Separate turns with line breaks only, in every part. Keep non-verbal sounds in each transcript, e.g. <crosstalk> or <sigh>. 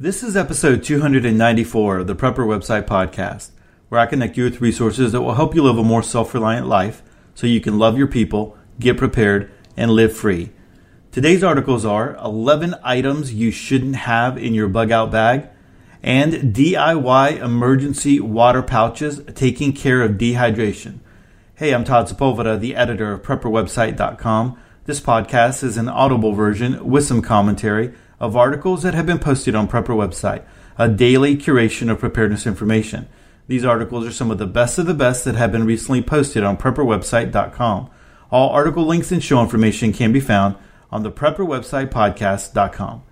This is episode 294 of the Prepper Website Podcast, where I connect you with resources that will help you live a more self reliant life so you can love your people, get prepared, and live free. Today's articles are 11 items you shouldn't have in your bug out bag and DIY emergency water pouches taking care of dehydration. Hey, I'm Todd Sepulveda, the editor of PrepperWebsite.com. This podcast is an audible version with some commentary of articles that have been posted on Prepper website, a daily curation of preparedness information. These articles are some of the best of the best that have been recently posted on prepperwebsite.com. All article links and show information can be found on the prepperwebsitepodcast.com.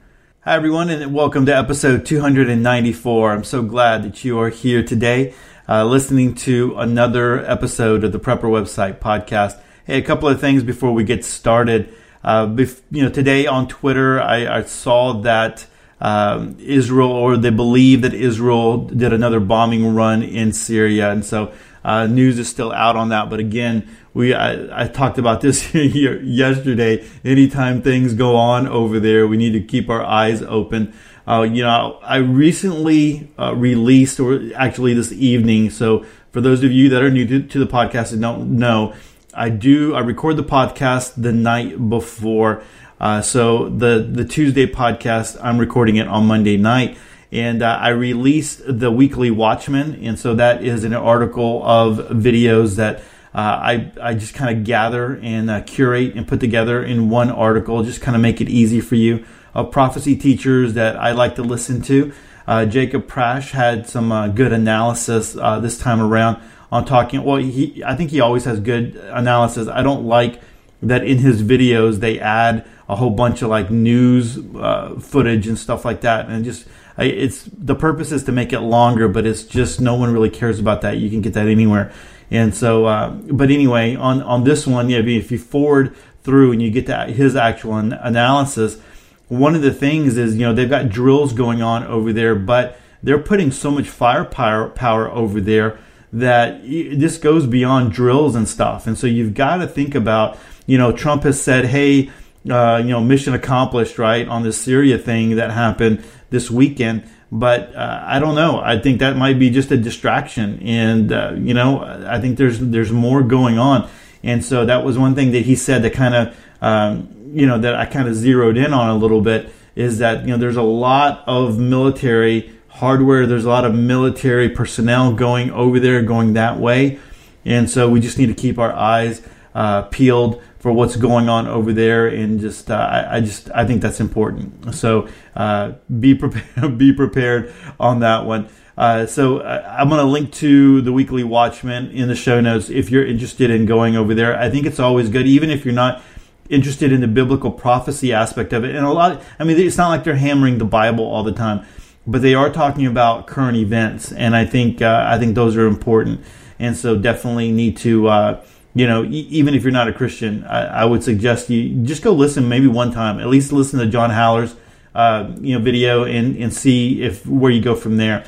Hi everyone and welcome to episode 294. I'm so glad that you are here today uh, listening to another episode of the Prepper Website podcast. Hey, a couple of things before we get started. Uh, bef- you know, today on Twitter, I, I saw that um, Israel, or they believe that Israel did another bombing run in Syria, and so uh, news is still out on that. But again, we I, I talked about this <laughs> here yesterday. Anytime things go on over there, we need to keep our eyes open. Uh, you know, I recently uh, released, or actually this evening. So for those of you that are new to, to the podcast and don't know, I do. I record the podcast the night before. Uh, so the the Tuesday podcast, I'm recording it on Monday night, and uh, I released the weekly Watchman, and so that is an article of videos that uh, I I just kind of gather and uh, curate and put together in one article, just kind of make it easy for you. Of prophecy teachers that I like to listen to. Uh, Jacob Prasch had some uh, good analysis this time around on talking. Well, he I think he always has good analysis. I don't like that in his videos they add a whole bunch of like news uh, footage and stuff like that, and just it's the purpose is to make it longer, but it's just no one really cares about that. You can get that anywhere, and so. Uh, but anyway, on on this one, yeah, if you forward through and you get to his actual analysis, one of the things is you know they've got drills going on over there, but they're putting so much firepower power over there that this goes beyond drills and stuff. And so you've got to think about, you know, Trump has said, hey, uh, you know, mission accomplished, right, on this Syria thing that happened this weekend. But uh, I don't know. I think that might be just a distraction, and uh, you know, I think there's there's more going on. And so that was one thing that he said that kind of, um, you know, that I kind of zeroed in on a little bit is that you know there's a lot of military hardware. There's a lot of military personnel going over there, going that way. And so we just need to keep our eyes uh, peeled for what's going on over there, and just uh, I, just I think that's important. So uh, be <laughs> prepared, be prepared on that one. Uh, so uh, I'm going to link to the weekly Watchman in the show notes if you're interested in going over there. I think it's always good, even if you're not interested in the biblical prophecy aspect of it. And a lot, I mean, it's not like they're hammering the Bible all the time but they are talking about current events, and I think uh, I think those are important, and so definitely need to. Uh, you know, e- even if you're not a Christian, I, I, would suggest you just go listen maybe one time, at least listen to John Haller's, uh, you know, video and, and see if where you go from there.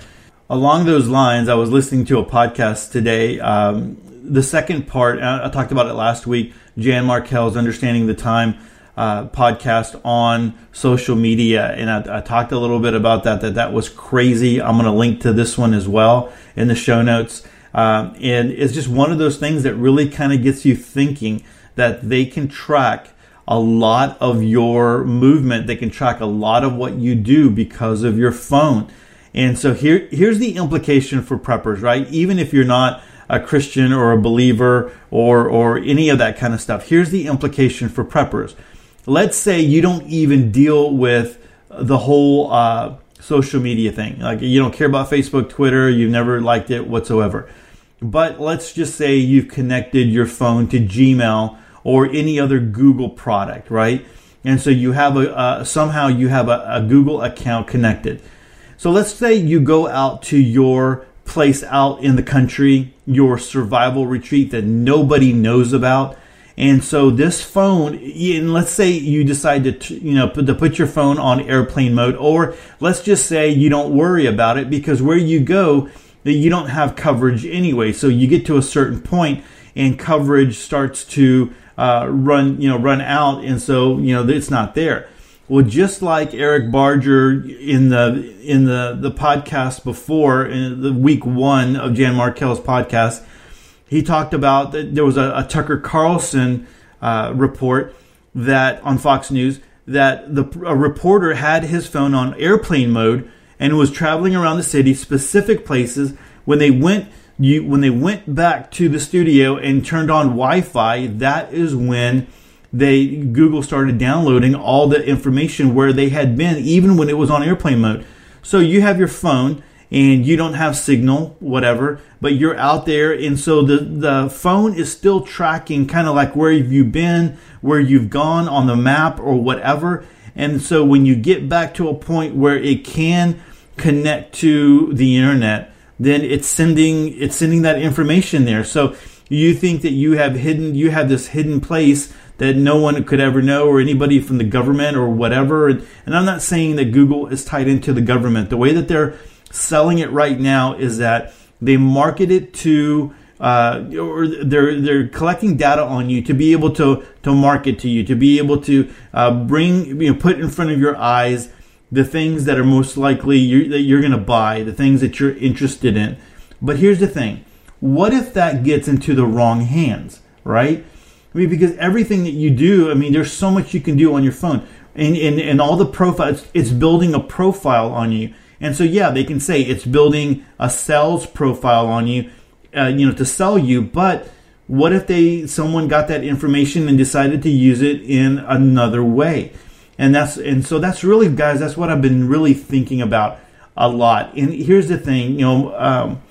Along those lines, I was listening to a podcast today. Um, the second part, I talked about it last week. Jan Markell's Understanding the Time uh, podcast on social media, and I, I, talked a little bit about that. That that was crazy. I'm going to link to this one as well in the show notes. Um, and it's just one of those things that really kind of gets you thinking that they can track a lot of your movement. They can track a lot of what you do because of your phone. And so here, here's the implication for preppers, right? Even if you're not a Christian or a believer or or any of that kind of stuff, here's the implication for preppers let's say you don't even deal with the whole uh, social media thing. Like you don't care about Facebook, Twitter, you've never liked it whatsoever. But let's just say you've connected your phone to Gmail or any other Google product, right? And so you have a uh, somehow you have a, a Google account connected. So let's say you go out to your place out in the country, your survival retreat that nobody knows about and so this phone, and let's say you decide to, you know, to put your phone on airplane mode, or let's just say you don't worry about it because where you go, you don't have coverage anyway. So you get to a certain point and coverage starts to uh, run, you know, run out. And so, you know, it's not there. Well, just like Eric Barger in the in the the podcast before in the week one of Jan Markell's podcast, he talked about that there was a, a Tucker Carlson uh, report that on Fox News that the a reporter had his phone on airplane mode and was traveling around the city, specific places. When they went you, when they went back to the studio and turned on Wi-Fi, that is when they Google started downloading all the information where they had been, even when it was on airplane mode. So you have your phone and you don't have signal, whatever, but you're out there, and so the the phone is still tracking kind of like where you've been, where you've gone on the map or whatever. And so when you get back to a point where it can connect to the internet, then it's sending it's sending that information there. So you think that you have hidden you have this hidden place that no one could ever know or anybody from the government or whatever. And, I'm not saying that Google is tied into the government. The way that they're selling it right now is that they market it to uh, or they're they're collecting data on you to be able to to market to you, to be able to uh, bring you know put in front of your eyes the things that are most likely you're, that you're going to buy, the things that you're interested in. But here's the thing: what if that gets into the wrong hands, right? I mean, because everything that you do, I mean, there's so much you can do on your phone, and and, and all the profiles, it's building a profile on you. And so, yeah, they can say it's building a sales profile on you, uh, you know, to sell you. But what if they someone got that information and decided to use it in another way? and that's and so that's really guys that's what i've been really thinking about a lot. And here's the thing you know um,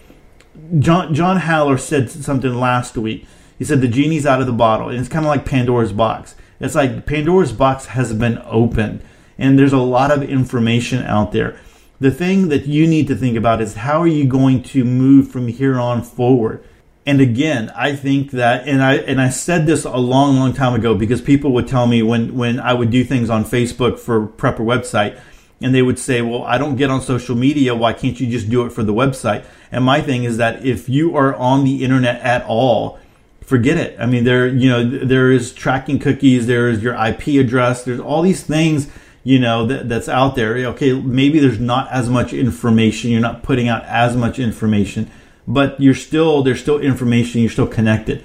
john john haller said something last week. He said the genie's out of the bottle. And it's kind of like pandora's box. It's like pandora's box has been opened. And there's a lot of information out there the thing that you need to think about is how are you going to move from here on forward and again, I think that, and I and I said this a long, long time ago because people would tell me when when I would do things on Facebook for Prepper website, and they would say, "Well, I don't get on social media. Why can't you just do it for the website?" And my thing is that if you are on the internet at all, forget it. I mean, there you know there is tracking cookies, there is your IP address, there's all these things you know that, that's out there. Okay, maybe there's not as much information. You're not putting out as much information but you're still there's still information. You're still connected.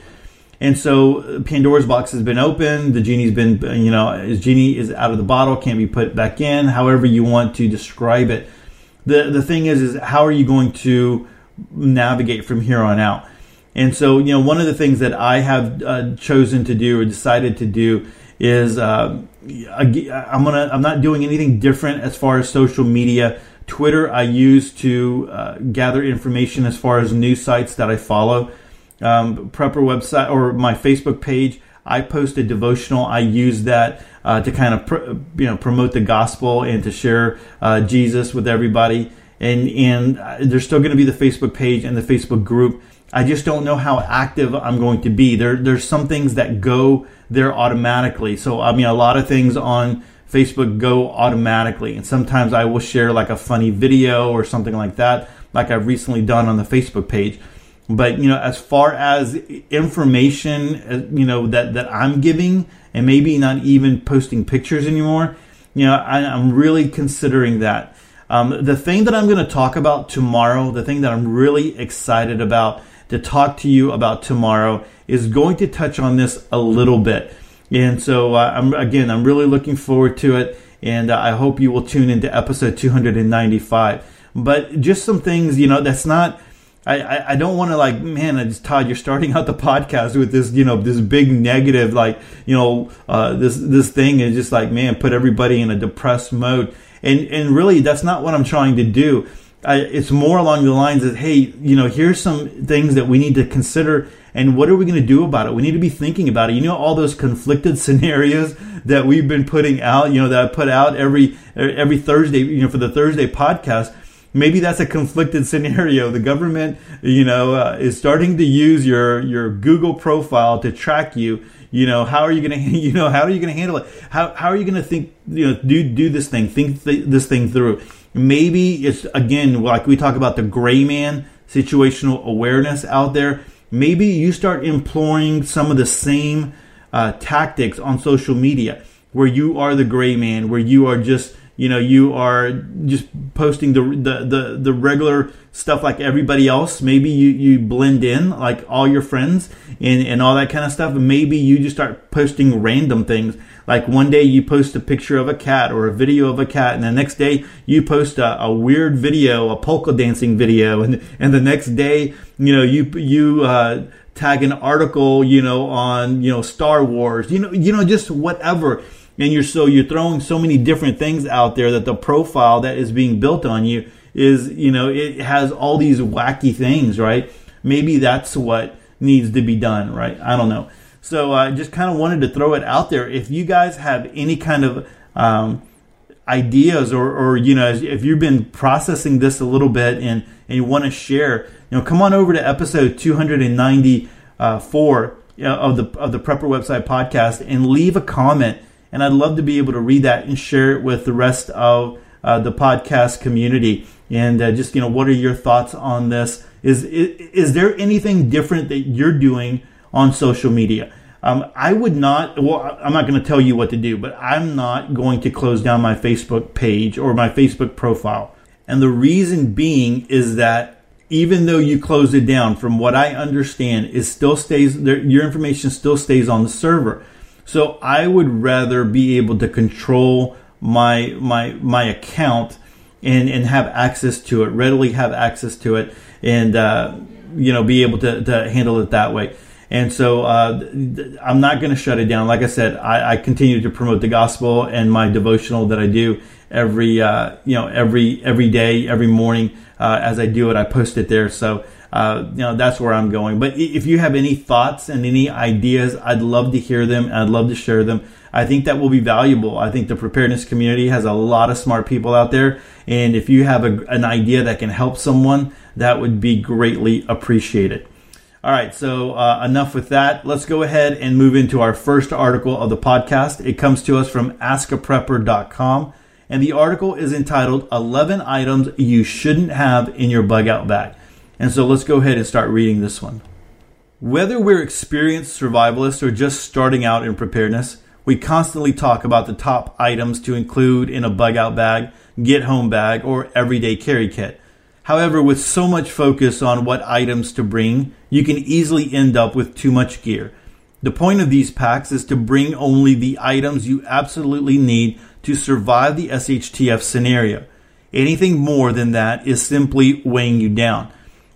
And so Pandora's box has been opened. The genie's been, you know, genie is out of the bottle, can't be put back in. However you want to describe it. The the thing is, is how are you going to navigate from here on out? And so, you know, one of the things that I have uh, chosen to do or decided to do is uh, I'm gonna I'm not doing anything different as far as social media Twitter, I use to uh, gather information as far as news sites that I follow. Um, Prepper website or my Facebook page, I post a devotional. I use that uh, to kind of pr- you know promote the gospel and to share uh, Jesus with everybody. And and uh, there's still going to be the Facebook page and the Facebook group. I just don't know how active I'm going to be. There there's some things that go there automatically. So I mean a lot of things on Facebook go automatically. And sometimes I will share like a funny video or something like that, like I've recently done on the Facebook page. But you know, as far as information, uh, you know that that I'm giving, and maybe not even posting pictures anymore, you know, I, am really considering that. Um, the thing that I'm going to talk about tomorrow, the thing that I'm really excited about to talk to you about tomorrow, is going to touch on this a little bit. And so, uh, I'm again, I'm really looking forward to it, and uh, I hope you will tune into episode 295. But just some things, you know, that's not. I, I, don't want to like, man, I just Todd, you're starting out the podcast with this, you know, this big negative, like, you know, uh, this this thing is just like, man, put everybody in a depressed mode, and and really, that's not what I'm trying to do. I, it's more along the lines of, hey, you know, here's some things that we need to consider and what are we going to do about it? We need to be thinking about it. You know, all those conflicted <laughs> scenarios that we've been putting out, you know, that I put out every, every Thursday, you know, for the Thursday podcast. Maybe that's a conflicted <laughs> scenario. The government, you know, uh, is starting to use your, your Google profile to track you. You know, how are you going <laughs> to, you know, how are you going to handle it? How, how are you going to think, you know, do, do this thing, think th- this thing through? Maybe it's again, like we talk about the gray man situational awareness out there. Maybe you start employing some of the same uh, tactics on social media. where you are the gray man, where you are just you know you are just posting the the the, the regular stuff like everybody else. Maybe you you blend in like all your friends and and all that kind of stuff. Maybe you just start posting random things like one day you post a picture of a cat or a video of a cat and the next day you post a, a weird video a polka dancing video <laughs> and and the next day you know you you uh tag an article you know on you know star wars you know you know just whatever. And you're so you're throwing so many different things out there that the profile that is being built on you is you know it has all these wacky things right? Maybe that's what needs to be done right? I don't know so i just kind of wanted to throw it out there if you guys have any kind of um, ideas or, or you know if you've been processing this a little bit and, and you want to share you know come on over to episode 294 uh, of the of the prepper website podcast and leave a comment and I'd love to be able to read that and share it with the rest of uh, the podcast community. And uh, just you know, what are your thoughts on this? Is, is is there anything different that you're doing on social media? Um, I would not. Well, I'm not going to tell you what to do, but I'm not going to close down my Facebook page or my Facebook profile. And the reason being is that even though you close it down, from what I understand, it still stays. Your information still stays on the server. So I would rather be able to control my my my account and and have access to it, readily have access to it, and uh, you know be able to, to handle it that way. And so uh, I'm not going to shut it down. Like I said, I, I, continue to promote the gospel and my devotional that I do every uh, you know every every day, every morning. Uh, as I do it, I post it there. So uh, you know that's where I'm going. But if you have any thoughts and any ideas, I'd love to hear them. I'd love to share them. I think that will be valuable. I think the preparedness community has a lot of smart people out there, and if you have a, an idea that can help someone, that would be greatly appreciated. All right, so uh, enough with that. Let's go ahead and move into our first article of the podcast. It comes to us from askaprepper.com, and the article is entitled 11 Items You Shouldn't Have in Your Bug Out Bag. And so let's go ahead and start reading this one. Whether we're experienced survivalists or just starting out in preparedness, we constantly talk about the top items to include in a bug out bag, get home bag, or everyday carry kit. However, with so much focus on what items to bring, you can easily end up with too much gear. The point of these packs is to bring only the items you absolutely need to survive the SHTF scenario. Anything more than that is simply weighing you down.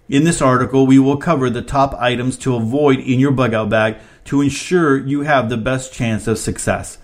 In this article, we will cover the top items to avoid in your bug out bag to ensure you have the best chance of success.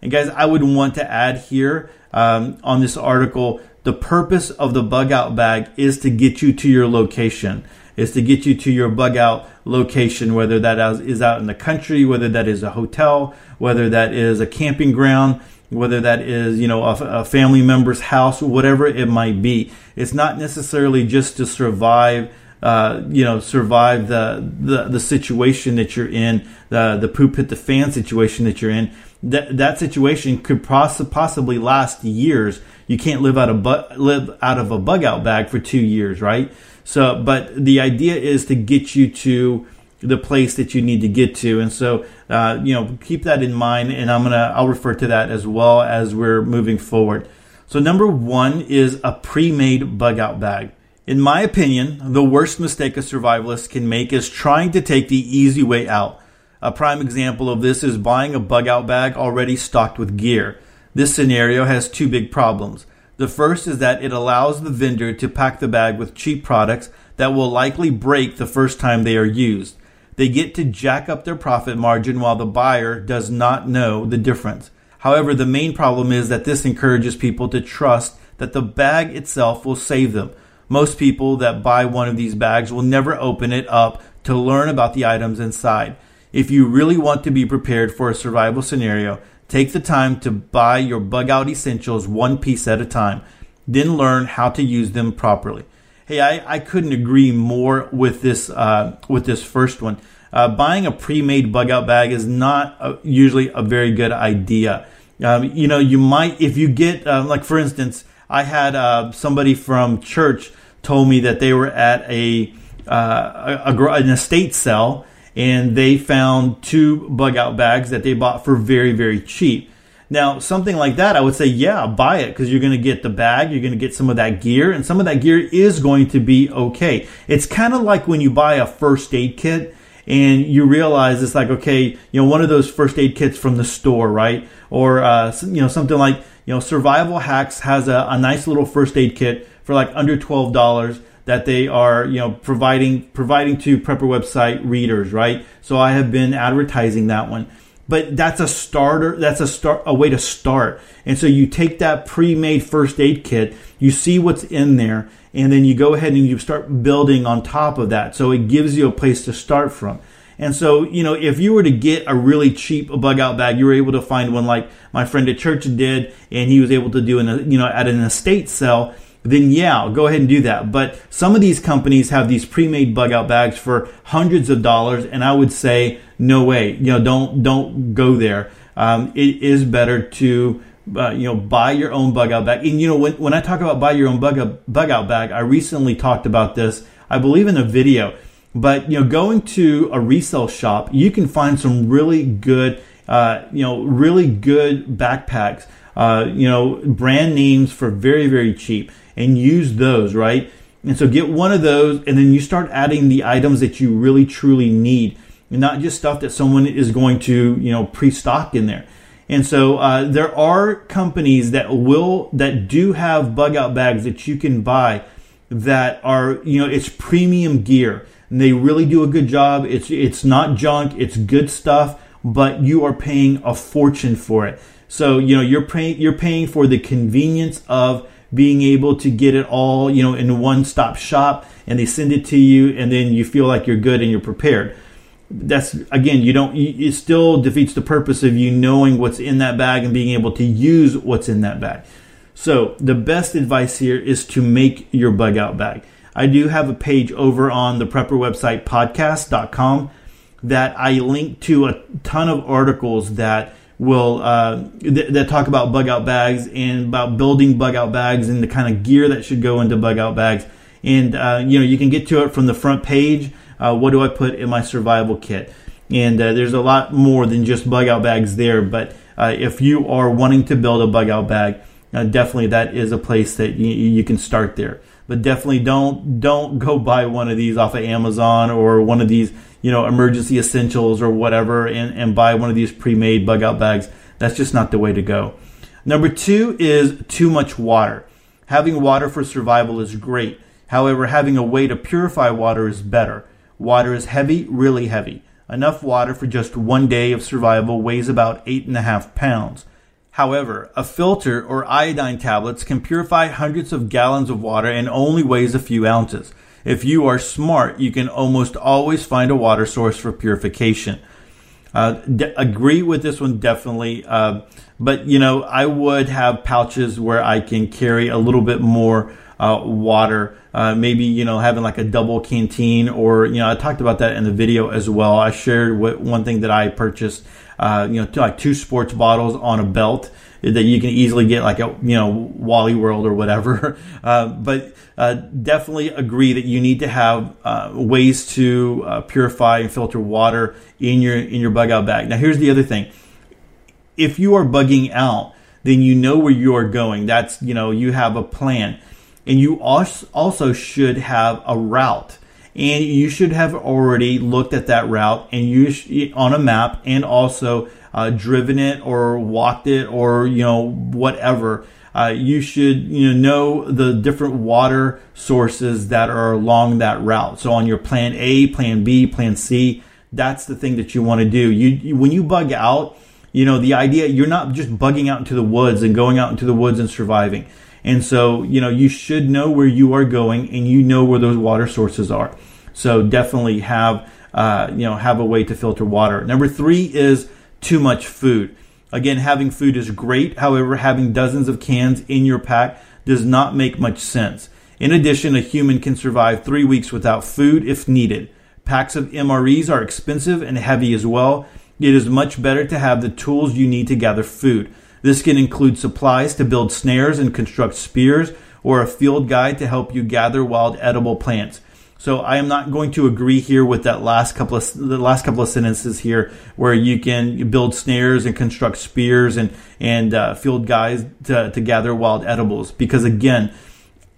And guys, I would want to add here um, on this article the purpose of the bug out bag is to get you to your location, is to get you to your bug out location, whether that is out in the country, whether that is a hotel, whether that is a camping ground, whether that is you know a, a family member's house, whatever it might be. It's not necessarily just to survive uh, you know, survive the, the, the situation that you're in, the, the poop hit the fan situation that you're in. That, that situation could poss- possibly last years. You can't live out of bu- live out of a bug out bag for two years, right? So, but the idea is to get you to the place that you need to get to, and so uh, you know keep that in mind. And I'm gonna I'll refer to that as well as we're moving forward. So number one is a pre-made bug out bag. In my opinion, the worst mistake a survivalist can make is trying to take the easy way out. A prime example of this is buying a bug out bag already stocked with gear. This scenario has two big problems. The first is that it allows the vendor to pack the bag with cheap products that will likely break the first time they are used. They get to jack up their profit margin while the buyer does not know the difference. However, the main problem is that this encourages people to trust that the bag itself will save them most people that buy one of these bags will never open it up to learn about the items inside. If you really want to be prepared for a survival scenario, take the time to buy your bug out essentials one piece at a time, then learn how to use them properly. Hey, I, I couldn't agree more with this uh, with this first one. Uh, buying a pre-made bug out bag is not a, usually a very good idea. Um, you know, you might if you get um, like for instance, I had uh, somebody from church told me that they were at a, uh, a, a, an estate sale and they found two bug out bags that they bought for very very cheap. Now, something like that, I would say, yeah, buy it because you're going to get the bag, you're going to get some of that gear, and some of that gear is going to be okay. It's kind of like when you buy a first aid kit and you realize it's like, okay, you know, one of those first aid kits from the store, right? Or, uh, you know, something like, you know, Survival Hacks has a, a nice little first aid kit for like under $12 that they are you know providing providing to prepper website readers right? So i have been advertising that one. But that's a starter that's a start a way to start. And so you take that pre-made first aid kit you see what's in there and then you go ahead and you start building on top of that. So it gives you a place to start from. And so you know if you were to get a really cheap bug out bag you were able to find one like my friend at church did and he was able to do in a you know at an estate sale then yeah, go ahead and do that. But some of these companies have these pre-made bug out bags for hundreds of dollars, and I would say no way. You know, don't don't go there. Um, it is better to uh, you know buy your own bug out bag. And you know when when I talk about buy your own bug out, bug out bag, I recently talked about this. I believe in a video. But you know, going to a resale shop, you can find some really good, uh, you know, really good backpacks. Uh, you know, brand names for very very cheap and use those, right? And so get one of those, and then you start adding the items that you really truly need, not just stuff that someone is going to, you know, pre-stock in there. And so uh, there are companies that will that do have bug out bags that you can buy that are, you know, it's premium gear. And they really do a good job. It's it's not junk. It's good stuff, but you are paying a fortune for it. So you know you're paying you're paying for the convenience of being able to get it all, you know, in one stop shop and they send it to you and then you feel like you're good and you're prepared. That's again, you don't, it still defeats the purpose of you knowing what's in that bag and being able to use what's in that bag. So the best advice here is to make your bug out bag. I do have a page over on the prepper website podcast.com that I link to a ton of articles that will uh, th- that talk about bug out bags and about building bug out bags and the kind of gear that should go into bug out bags. And uh, you know you can get to it from the front page. Uh, what do I put in my survival kit? And uh, there's a lot more than just bug out bags there. But uh, if you are wanting to build a bug out bag, uh, definitely that is a place that you, you can start there. But definitely don't don't go buy one of these off of Amazon or one of these you know, emergency essentials or whatever and, and buy one of these pre-made bug out bags. That's just not the way to go. Number two is too much water. Having water for survival is great. However, having a way to purify water is better. Water is heavy, really heavy. Enough water for just one day of survival weighs about eight and a half pounds. However, a filter or iodine tablets can purify hundreds of gallons of water and only weighs a few ounces. If you are smart, you can almost always find a water source for purification. Uh, agree with this one definitely, uh, but you know I would have pouches where I can carry a little bit more uh, water. Uh, maybe you know having like a double canteen, or you know I talked about that in the video as well. I shared what, one thing that I purchased. Uh, you know, like two sports bottles on a belt that you can easily get like a you know Wally World or whatever. <laughs> Uh, but uh, definitely agree that you need to have uh, ways to uh, purify and filter water in your in your bug out bag. Now here's the other thing: if you are bugging out, then you know where you are going. That's you know you have a plan, and you also should have a route and you should have already looked at that route and you on a map and also uh, driven it or walked it or you know whatever. Uh, you should you know know the different water sources that are along that route. So on your plan A, plan B, plan C, that's the thing that you want to do. You, you when you bug out, you know the idea you're not just bugging out into the woods and going out into the woods and surviving. And so, you know, you should know where you are going and you know where those water sources are. So definitely have, uh, you know, have a way to filter water. Number three is too much food. Again, having food is great. However, having dozens of cans in your pack does not make much sense. In addition, a human can survive three weeks without food if needed. Packs of MREs are expensive and heavy as well. It is much better to have the tools you need to gather food. This can include supplies to build snares and construct spears, or a field guide to help you gather wild edible plants. So I am not going to agree here with that last couple of the last couple of sentences here, where you can build snares and construct spears and and uh, field guys to, to gather wild edibles. Because again,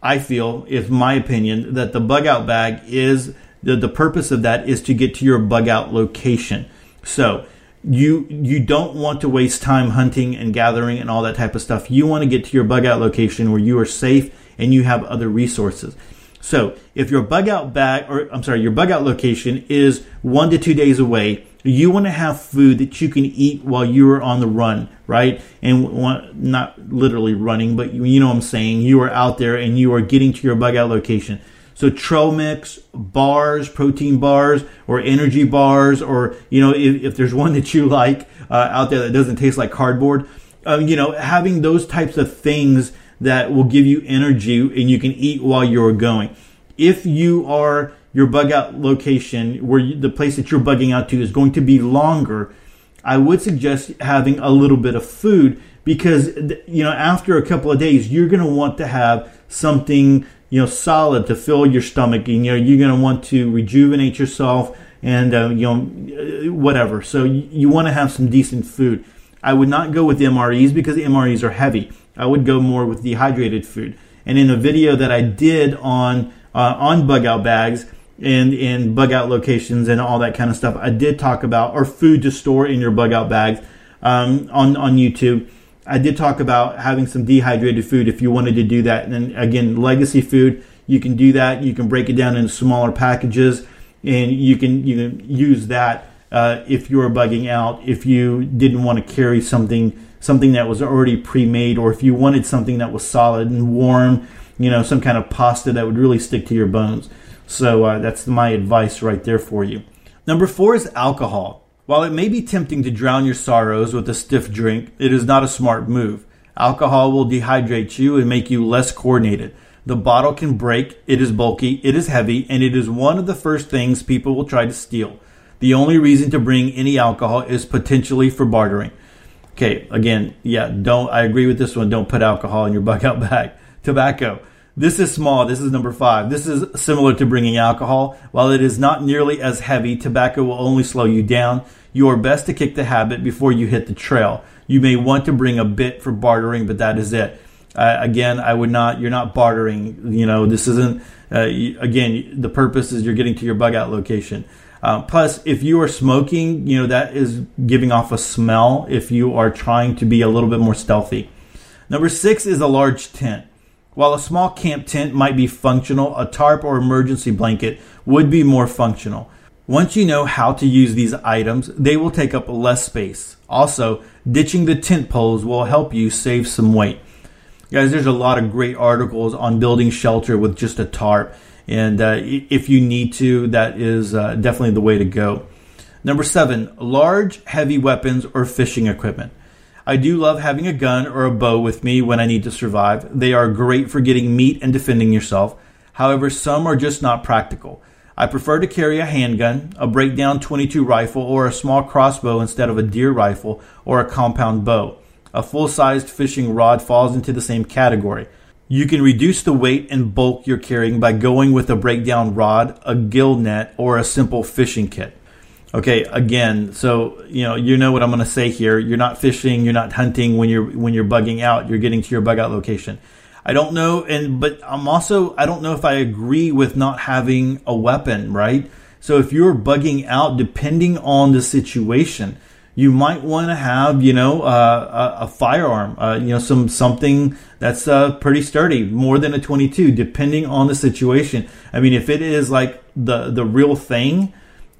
I feel, if my opinion, that the bug out bag is the, the purpose of that is to get to your bug out location. So you you don't want to waste time hunting and gathering and all that type of stuff. You want to get to your bug out location where you are safe and you have other resources. So if your bug out bag, or I'm sorry, your bug out location is one to two days away, you want to have food that you can eat while you are on the run, right? And want, not literally running, but you, you know what I'm saying. You are out there and you are getting to your bug out location. So trail mix, bars, protein bars, or energy bars, or you know, if, if there's one that you like uh, out there that doesn't taste like cardboard, um, you know, having those types of things that will give you energy and you can eat while you're going. If you are your bug out location where you, the place that you're bugging out to is going to be longer, I would suggest having a little bit of food because you know after a couple of days you're going to want to have something you know solid to fill your stomach. And you know you're going to want to rejuvenate yourself and uh, you know whatever. So you, you want to have some decent food. I would not go with mres because mres are heavy I would go more with dehydrated food. And in a video that I did on uh, on bug out bags and in bug out locations and all that kind of stuff, I did talk about or food to store in your bug out bags um, on on YouTube. I did talk about having some dehydrated food if you wanted to do that. And again, legacy food, you can do that. You can break it down into smaller packages, and you can you can use that uh, if you are bugging out. If you didn't want to carry something something that was already pre-made or if you wanted something that was solid and warm you know some kind of pasta that would really stick to your bones. So uh, that's my advice right there for you. Number four is alcohol. While it may be tempting to drown your sorrows with a stiff drink it is not a smart move. Alcohol will dehydrate you and make you less coordinated. The bottle can break it is bulky it is heavy and it is one of the first things people will try to steal. The only reason to bring any alcohol is potentially for bartering Okay, again, yeah, don't, I agree with this one. Don't put alcohol in your bug out bag. <laughs> Tobacco. This is small. This is number five. This is similar to bringing alcohol. While it is not nearly as heavy, tobacco will only slow you down. You are best to kick the habit before you hit the trail. You may want to bring a bit for bartering, but that is it. Uh, again, I would not, you're not bartering. You know, this isn't, uh, again, the purpose is you're getting to your bug out location. Uh, plus, if you are smoking, you know, that is giving off a smell if you are trying to be a little bit more stealthy. Number six is a large tent. While a small camp tent might be functional, a tarp or emergency blanket would be more functional. Once you know how to use these items, they will take up less space. Also, ditching the tent poles will help you save some weight. Guys, there's a lot of great articles on building shelter with just a tarp. And uh, if you need to, that is uh, definitely the way to go. Number seven, large, heavy weapons or fishing equipment. I do love having a gun or a bow with me when I need to survive. They are great for getting meat and defending yourself. However, some are just not practical. I prefer to carry a handgun, a breakdown 22 rifle, or a small crossbow instead of a deer rifle or a compound bow. A full sized fishing rod falls into the same category. You can reduce the weight and bulk you're carrying by going with a breakdown rod, a gill net, or a simple fishing kit. Okay, again, so you know you know what I'm going to say here. You're not fishing, you're not hunting when you're when you're bugging out. You're getting to your bug out location. I don't know, and but I'm also I don't know if I agree with not having a weapon, right? So if you're bugging out, depending on the situation, you might want to have, you know, uh, a, a, firearm, uh, you know, some something that's uh, pretty sturdy, more than a 22, depending on the situation. I mean, if it is like the the real thing,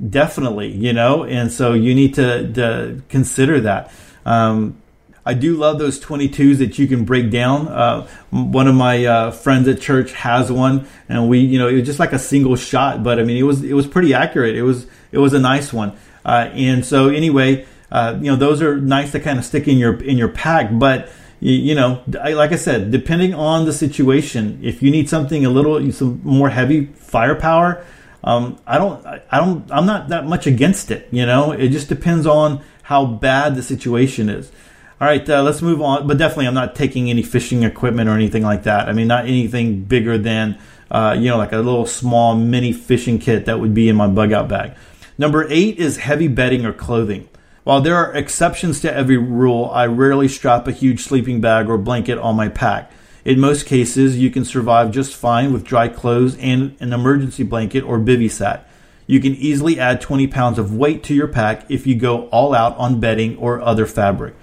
definitely, you know, and so you need to, to consider that. Um, I do love those 22s that you can break down. Uh, one of my uh, friends at church has one, and we, you know, it was just like a single shot, but I mean, it was it was pretty accurate. It was it was a nice one, uh, and so anyway uh, you know, those are nice to kind of stick in your in your pack. But you, know, like I said, depending on the situation, if you need something a little some more heavy firepower, um, I don't, I don't, I'm not that much against it. You know, it just depends on how bad the situation is. All right, uh, let's move on. But definitely, I'm not taking any fishing equipment or anything like that. I mean, not anything bigger than uh, you know, like a little small mini fishing kit that would be in my bug out bag. Number eight is heavy bedding or clothing. While there are exceptions to every rule, I rarely strap a huge sleeping bag or blanket on my pack. In most cases, you can survive just fine with dry clothes and an emergency blanket or bivy sack. You can easily add 20 pounds of weight to your pack if you go all out on bedding or other fabric.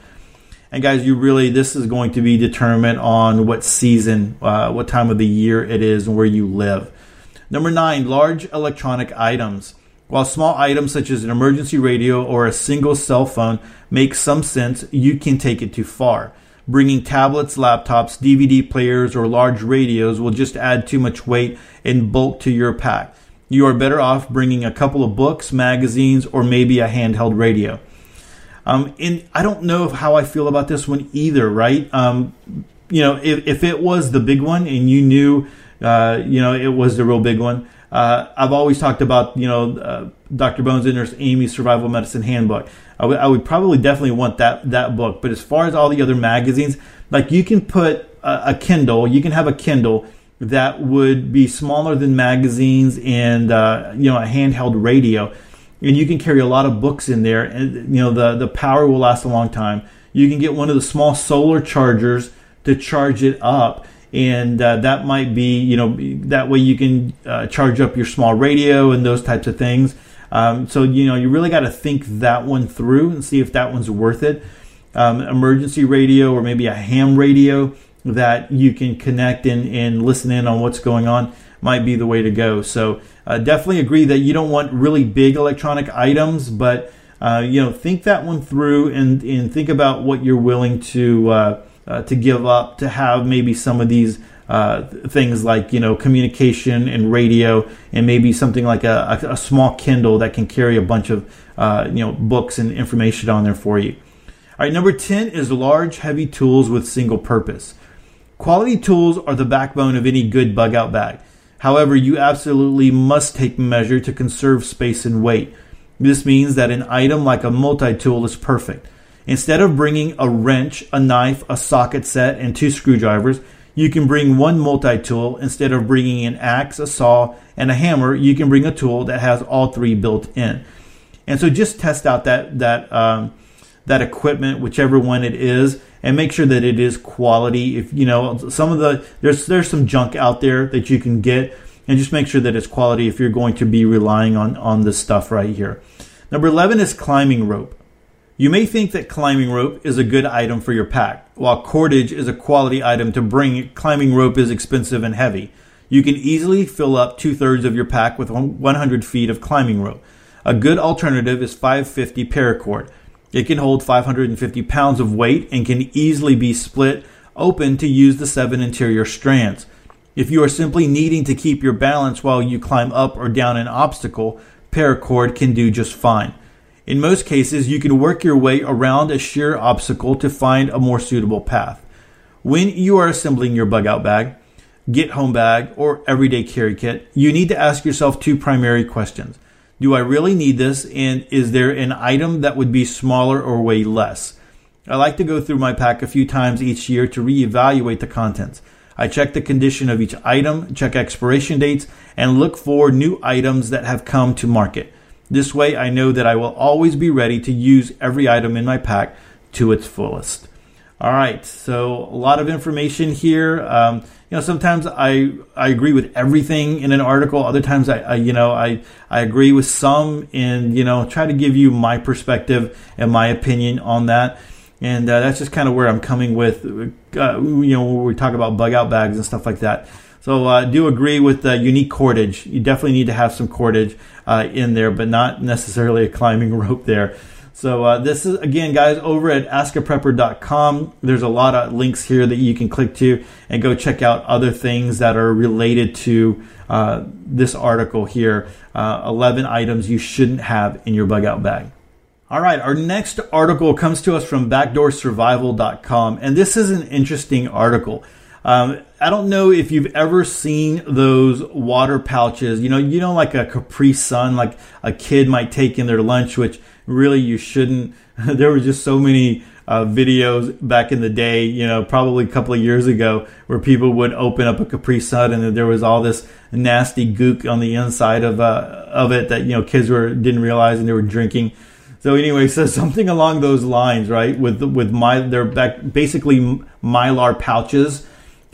And guys, you really this is going to be determined on what season, uh, what time of the year it is, and where you live. Number nine, large electronic items. While small items such as an emergency radio or a single cell phone make some sense, you can take it too far. Bringing tablets, laptops, DVD players, or large radios will just add too much weight and bulk to your pack. You are better off bringing a couple of books, magazines, or maybe a handheld radio. Um, and I don't know how I feel about this one either, right? Um, you know, if, if it was the big one and you knew, uh, you know, it was the real big one, uh, I've always talked about, you know, uh, Dr. Bones and Nurse Amy's Survival Medicine Handbook. I, w- I would probably definitely want that that book. But as far as all the other magazines, like you can put a, a Kindle, you can have a Kindle that would be smaller than magazines and uh, you know a handheld radio, and you can carry a lot of books in there, and you know the the power will last a long time. You can get one of the small solar chargers to charge it up and uh, that might be you know that way you can uh, charge up your small radio and those types of things. Um, so you know you really got to think that one through and see if that one's worth it. Um, emergency radio or maybe a ham radio that you can connect and, and listen in on what's going on might be the way to go. So uh, definitely agree that you don't want really big electronic items but uh, you know think that one through and, and think about what you're willing to uh, to give up to have maybe some of these uh, things like you know communication and radio and maybe something like a, a, a small Kindle that can carry a bunch of uh, you know books and information on there for you. All right, number 10 is large, heavy tools with single purpose. Quality tools are the backbone of any good bug out bag. However, you absolutely must take measure to conserve space and weight. This means that an item like a multi tool is perfect. Instead of bringing a wrench, a knife, a socket set, and two screwdrivers, you can bring one multi tool. Instead of bringing an axe, a saw, and a hammer, you can bring a tool that has all three built in. And so just test out that that um, that equipment, whichever one it is, and make sure that it is quality. If you know some of the there's there's some junk out there that you can get, and just make sure that it's quality if you're going to be relying on on this stuff right here. Number eleven is climbing rope. You may think that climbing rope is a good item for your pack. While cordage is a quality item to bring, climbing rope is expensive and heavy. You can easily fill up two thirds of your pack with 100 feet of climbing rope. A good alternative is 550 paracord. It can hold 550 pounds of weight and can easily be split open to use the seven interior strands. If you are simply needing to keep your balance while you climb up or down an obstacle, paracord can do just fine. In most cases, you can work your way around a sheer obstacle to find a more suitable path. When you are assembling your bug out bag, get home bag, or everyday carry kit, you need to ask yourself two primary questions. Do I really need this? And is there an item that would be smaller or weigh less? I like to go through my pack a few times each year to reevaluate the contents. I check the condition of each item, check expiration dates, and look for new items that have come to market. This way, I know that I will always be ready to use every item in my pack to its fullest. All right, so a lot of information here. Um, you know, sometimes I I agree with everything in an article. Other times, I, I you know I I agree with some, and you know try to give you my perspective and my opinion on that. And uh, that's just kind of where I'm coming with. Uh, you know, when we talk about bug out bags and stuff like that. So uh, do agree with the unique cordage. You definitely need to have some cordage uh, in there, but not necessarily a climbing <laughs> rope there. So uh, this is again, guys, over at askaprepper.com. There's a lot of links here that you can click to and go check out other things that are related to uh, this article here. Uh, 11 items you shouldn't have in your bug out bag. All right, our next article comes to us from backdoorsurvival.com, and this is an interesting article. Um, I don't know if you've ever seen those water pouches. You know, you know, like a Capri Sun, like a kid might take in their lunch, which really you shouldn't. <laughs> there were just so many uh, videos back in the day, you know, probably a couple of years ago, where people would open up a Capri Sun and there was all this nasty gook on the inside of uh, of it that you know kids were didn't realize and they were drinking. So anyway, <laughs> so something along those lines, right? With with my they're back basically mylar pouches,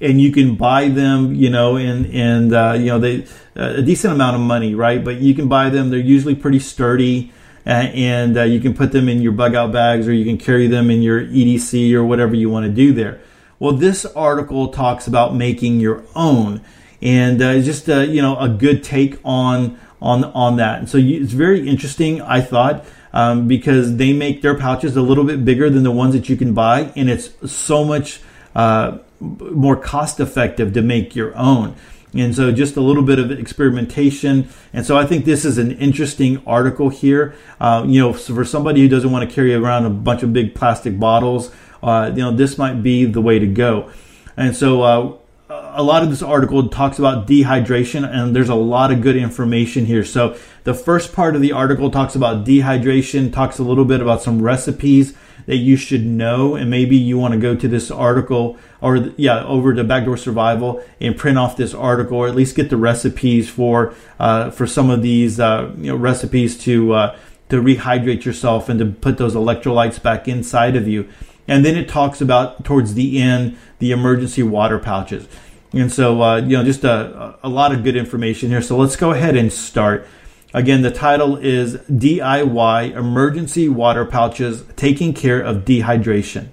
and you can buy them, you know, in and uh, you know they uh, a decent amount of money, right? But you can buy them. They're usually pretty sturdy and uh, you can put them in your bug out bags or you can carry them in your EDC or whatever you want to do there. Well, this article talks about making your own, and uh, just uh, you know a good take on on on that. And so you, it's very interesting, I thought, um, because they make their pouches a little bit bigger than the ones that you can buy, and it's so much uh, more cost effective to make your own. And so just a little bit of experimentation. And so I think this is an interesting article here. Uh, you know, for somebody who doesn't want to carry around a bunch of big plastic bottles, uh, you know, this might be the way to go. And so uh, a lot of this article talks about dehydration, and there's a lot of good information here. So the first part of the article talks about dehydration, talks a little bit about some recipes that you should know, and maybe you want to go to this article or yeah, over to Backdoor Survival and print off this article, or at least get the recipes for uh, for some of these uh, you know recipes to uh, to rehydrate yourself and to put those electrolytes back inside of you. And then it talks about towards the end the emergency water pouches. And so, uh, you know, just a, a lot of good information here. So let's go ahead and start. Again, the title is DIY Emergency Water Pouches Taking Care of Dehydration.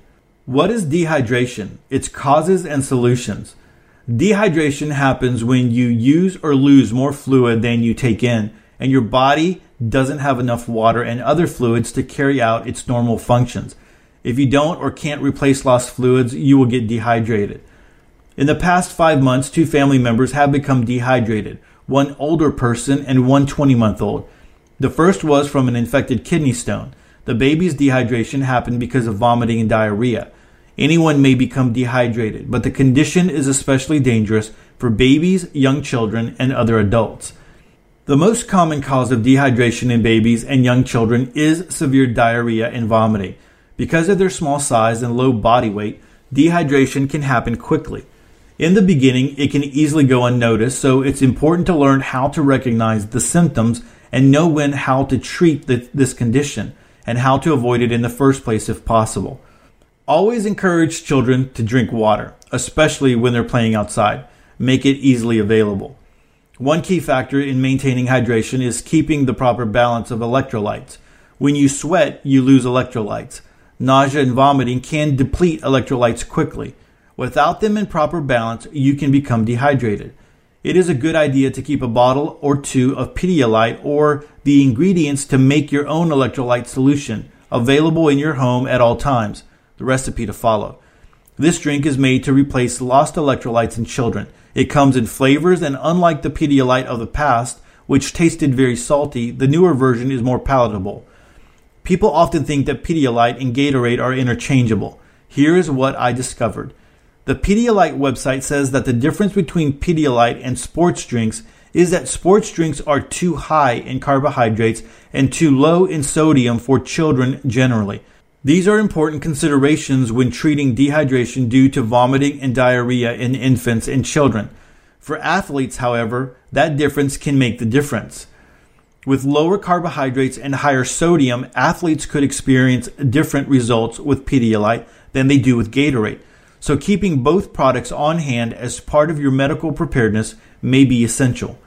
What is dehydration? Its causes and solutions. Dehydration happens when you use or lose more fluid than you take in, and your body doesn't have enough water and other fluids to carry out its normal functions. If you don't or can't replace lost fluids, you will get dehydrated. In the past five months, two family members have become dehydrated one older person, and one 20 month old. The first was from an infected kidney stone. The baby's dehydration happened because of vomiting and diarrhea. Anyone may become dehydrated, but the condition is especially dangerous for babies, young children, and other adults. The most common cause of dehydration in babies and young children is severe diarrhea and vomiting. Because of their small size and low body weight, dehydration can happen quickly. In the beginning, it can easily go unnoticed, so it's important to learn how to recognize the symptoms and know when how to treat the, this condition and how to avoid it in the first place if possible. Always encourage children to drink water, especially when they're playing outside. Make it easily available. One key factor in maintaining hydration is keeping the proper balance of electrolytes. When you sweat, you lose electrolytes. Nausea and vomiting can deplete electrolytes quickly. Without them in proper balance, you can become dehydrated. It is a good idea to keep a bottle or two of Pedialyte or the ingredients to make your own electrolyte solution available in your home at all times. The recipe to follow. This drink is made to replace lost electrolytes in children. It comes in flavors, and unlike the Pedialyte of the past, which tasted very salty, the newer version is more palatable. People often think that Pedialyte and Gatorade are interchangeable. Here is what I discovered. The Pedialyte website says that the difference between Pedialyte and sports drinks is that sports drinks are too high in carbohydrates and too low in sodium for children generally. These are important considerations when treating dehydration due to vomiting and diarrhea in infants and children. For athletes, however, that difference can make the difference. With lower carbohydrates and higher sodium, athletes could experience different results with Pedialyte than they do with Gatorade. So keeping both products on hand as part of your medical preparedness may be essential.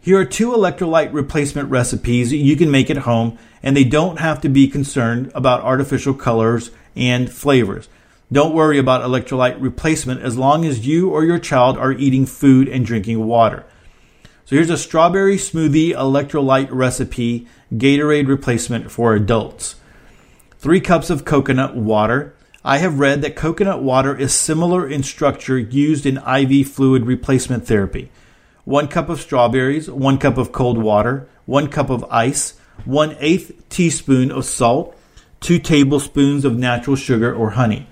Here are two electrolyte replacement recipes you can make at home, and they don't have to be concerned about artificial colors and flavors. Don't worry about electrolyte replacement as long as you or your child are eating food and drinking water. So here's a strawberry smoothie electrolyte recipe, Gatorade replacement for adults. Three cups of coconut water, I have read that coconut water is similar in structure used in IV fluid replacement therapy. One cup of strawberries, one cup of cold water, one cup of ice, one eighth teaspoon of salt, two tablespoons of natural sugar or honey.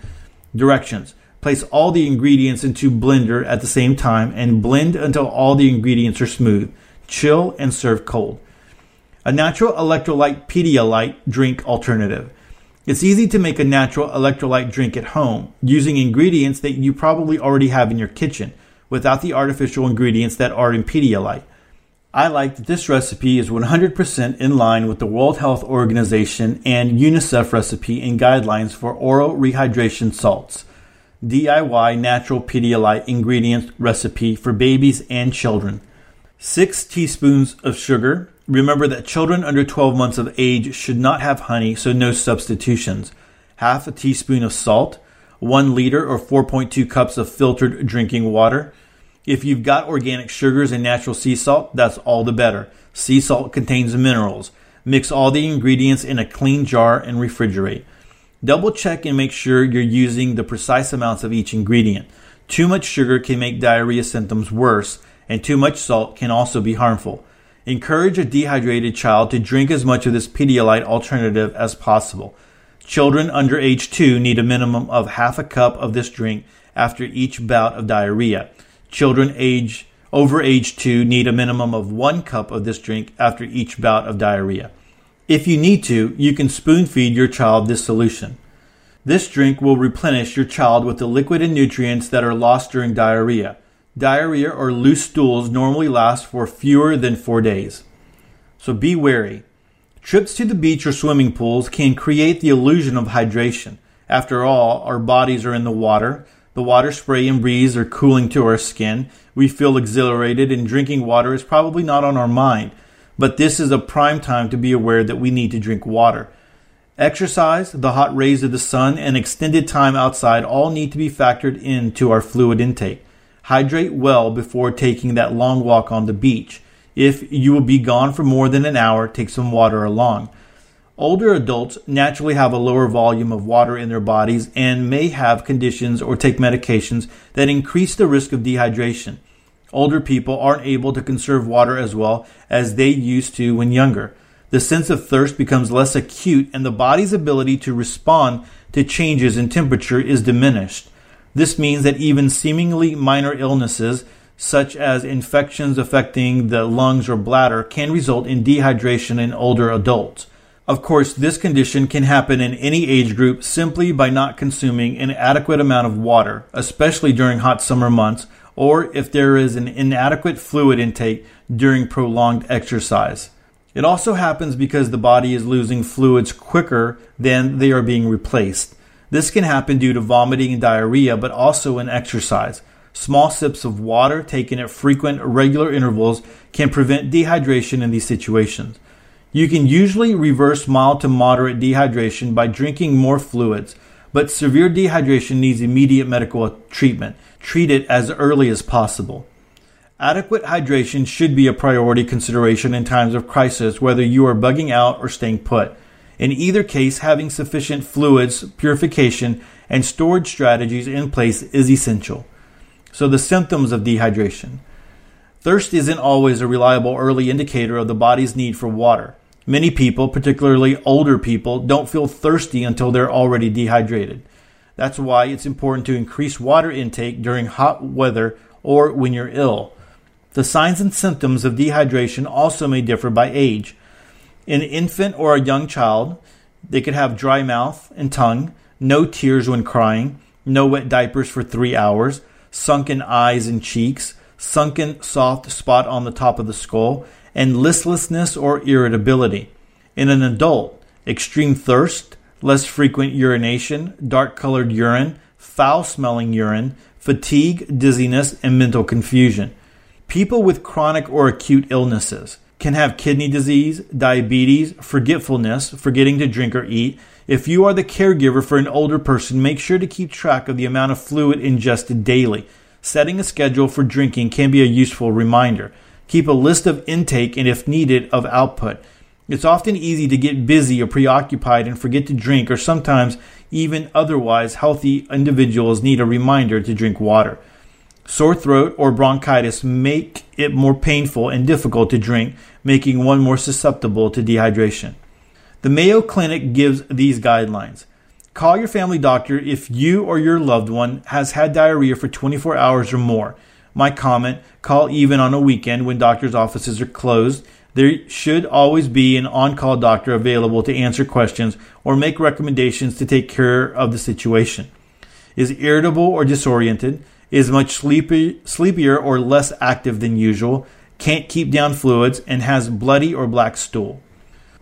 Directions. Place all the ingredients into blender at the same time and blend until all the ingredients are smooth. Chill and serve cold. A natural electrolyte Pedialyte drink alternative. It's easy to make a natural electrolyte drink at home using ingredients that you probably already have in your kitchen without the artificial ingredients that are in Pedialyte. I like that this recipe is 100% in line with the World Health Organization and UNICEF recipe and guidelines for oral rehydration salts. DIY natural Pedialyte ingredients recipe for babies and children. 6 teaspoons of sugar. Remember that children under 12 months of age should not have honey, so no substitutions. Half a teaspoon of salt, 1 liter or 4.2 cups of filtered drinking water. If you've got organic sugars and natural sea salt, that's all the better. Sea salt contains minerals. Mix all the ingredients in a clean jar and refrigerate. Double check and make sure you're using the precise amounts of each ingredient. Too much sugar can make diarrhea symptoms worse, and too much salt can also be harmful. Encourage a dehydrated child to drink as much of this Pedialyte alternative as possible. Children under age 2 need a minimum of half a cup of this drink after each bout of diarrhea. Children age over age 2 need a minimum of 1 cup of this drink after each bout of diarrhea. If you need to, you can spoon feed your child this solution. This drink will replenish your child with the liquid and nutrients that are lost during diarrhea. Diarrhea or loose stools normally last for fewer than four days. So be wary. Trips to the beach or swimming pools can create the illusion of hydration. After all, our bodies are in the water. The water spray and breeze are cooling to our skin. We feel exhilarated, and drinking water is probably not on our mind. But this is a prime time to be aware that we need to drink water. Exercise, the hot rays of the sun, and extended time outside all need to be factored into our fluid intake. Hydrate well before taking that long walk on the beach. If you will be gone for more than an hour, take some water along. Older adults naturally have a lower volume of water in their bodies and may have conditions or take medications that increase the risk of dehydration. Older people aren't able to conserve water as well as they used to when younger. The sense of thirst becomes less acute and the body's ability to respond to changes in temperature is diminished. This means that even seemingly minor illnesses, such as infections affecting the lungs or bladder, can result in dehydration in older adults. Of course, this condition can happen in any age group simply by not consuming an adequate amount of water, especially during hot summer months or if there is an inadequate fluid intake during prolonged exercise. It also happens because the body is losing fluids quicker than they are being replaced. This can happen due to vomiting and diarrhea, but also in exercise. Small sips of water taken at frequent, regular intervals can prevent dehydration in these situations. You can usually reverse mild to moderate dehydration by drinking more fluids, but severe dehydration needs immediate medical treatment treat it as early as possible. Adequate hydration should be a priority consideration in times of crisis, whether you are bugging out or staying put. In either case, having sufficient fluids, purification, and storage strategies in place is essential. So, the symptoms of dehydration. Thirst isn't always a reliable early indicator of the body's need for water. Many people, particularly older people, don't feel thirsty until they're already dehydrated. That's why it's important to increase water intake during hot weather or when you're ill. The signs and symptoms of dehydration also may differ by age. In an infant or a young child, they could have dry mouth and tongue, no tears when crying, no wet diapers for three hours, sunken eyes and cheeks, sunken soft spot on the top of the skull, and listlessness or irritability. In an adult, extreme thirst, less frequent urination, dark colored urine, foul smelling urine, fatigue, dizziness, and mental confusion. People with chronic or acute illnesses can have kidney disease, diabetes, forgetfulness, forgetting to drink or eat. If you are the caregiver for an older person, make sure to keep track of the amount of fluid ingested daily. Setting a schedule for drinking can be a useful reminder. Keep a list of intake and, if needed, of output. It's often easy to get busy or preoccupied and forget to drink, or sometimes even otherwise healthy individuals need a reminder to drink water. Sore throat or bronchitis make it more painful and difficult to drink, making one more susceptible to dehydration. The Mayo Clinic gives these guidelines. Call your family doctor if you or your loved one has had diarrhea for 24 hours or more. My comment call even on a weekend when doctor's offices are closed There should always be an on call doctor available to answer questions or make recommendations to take care of the situation. Is irritable or disoriented, is much sleepy, sleepier or less active than usual, can't keep down fluids, and has bloody or black stool.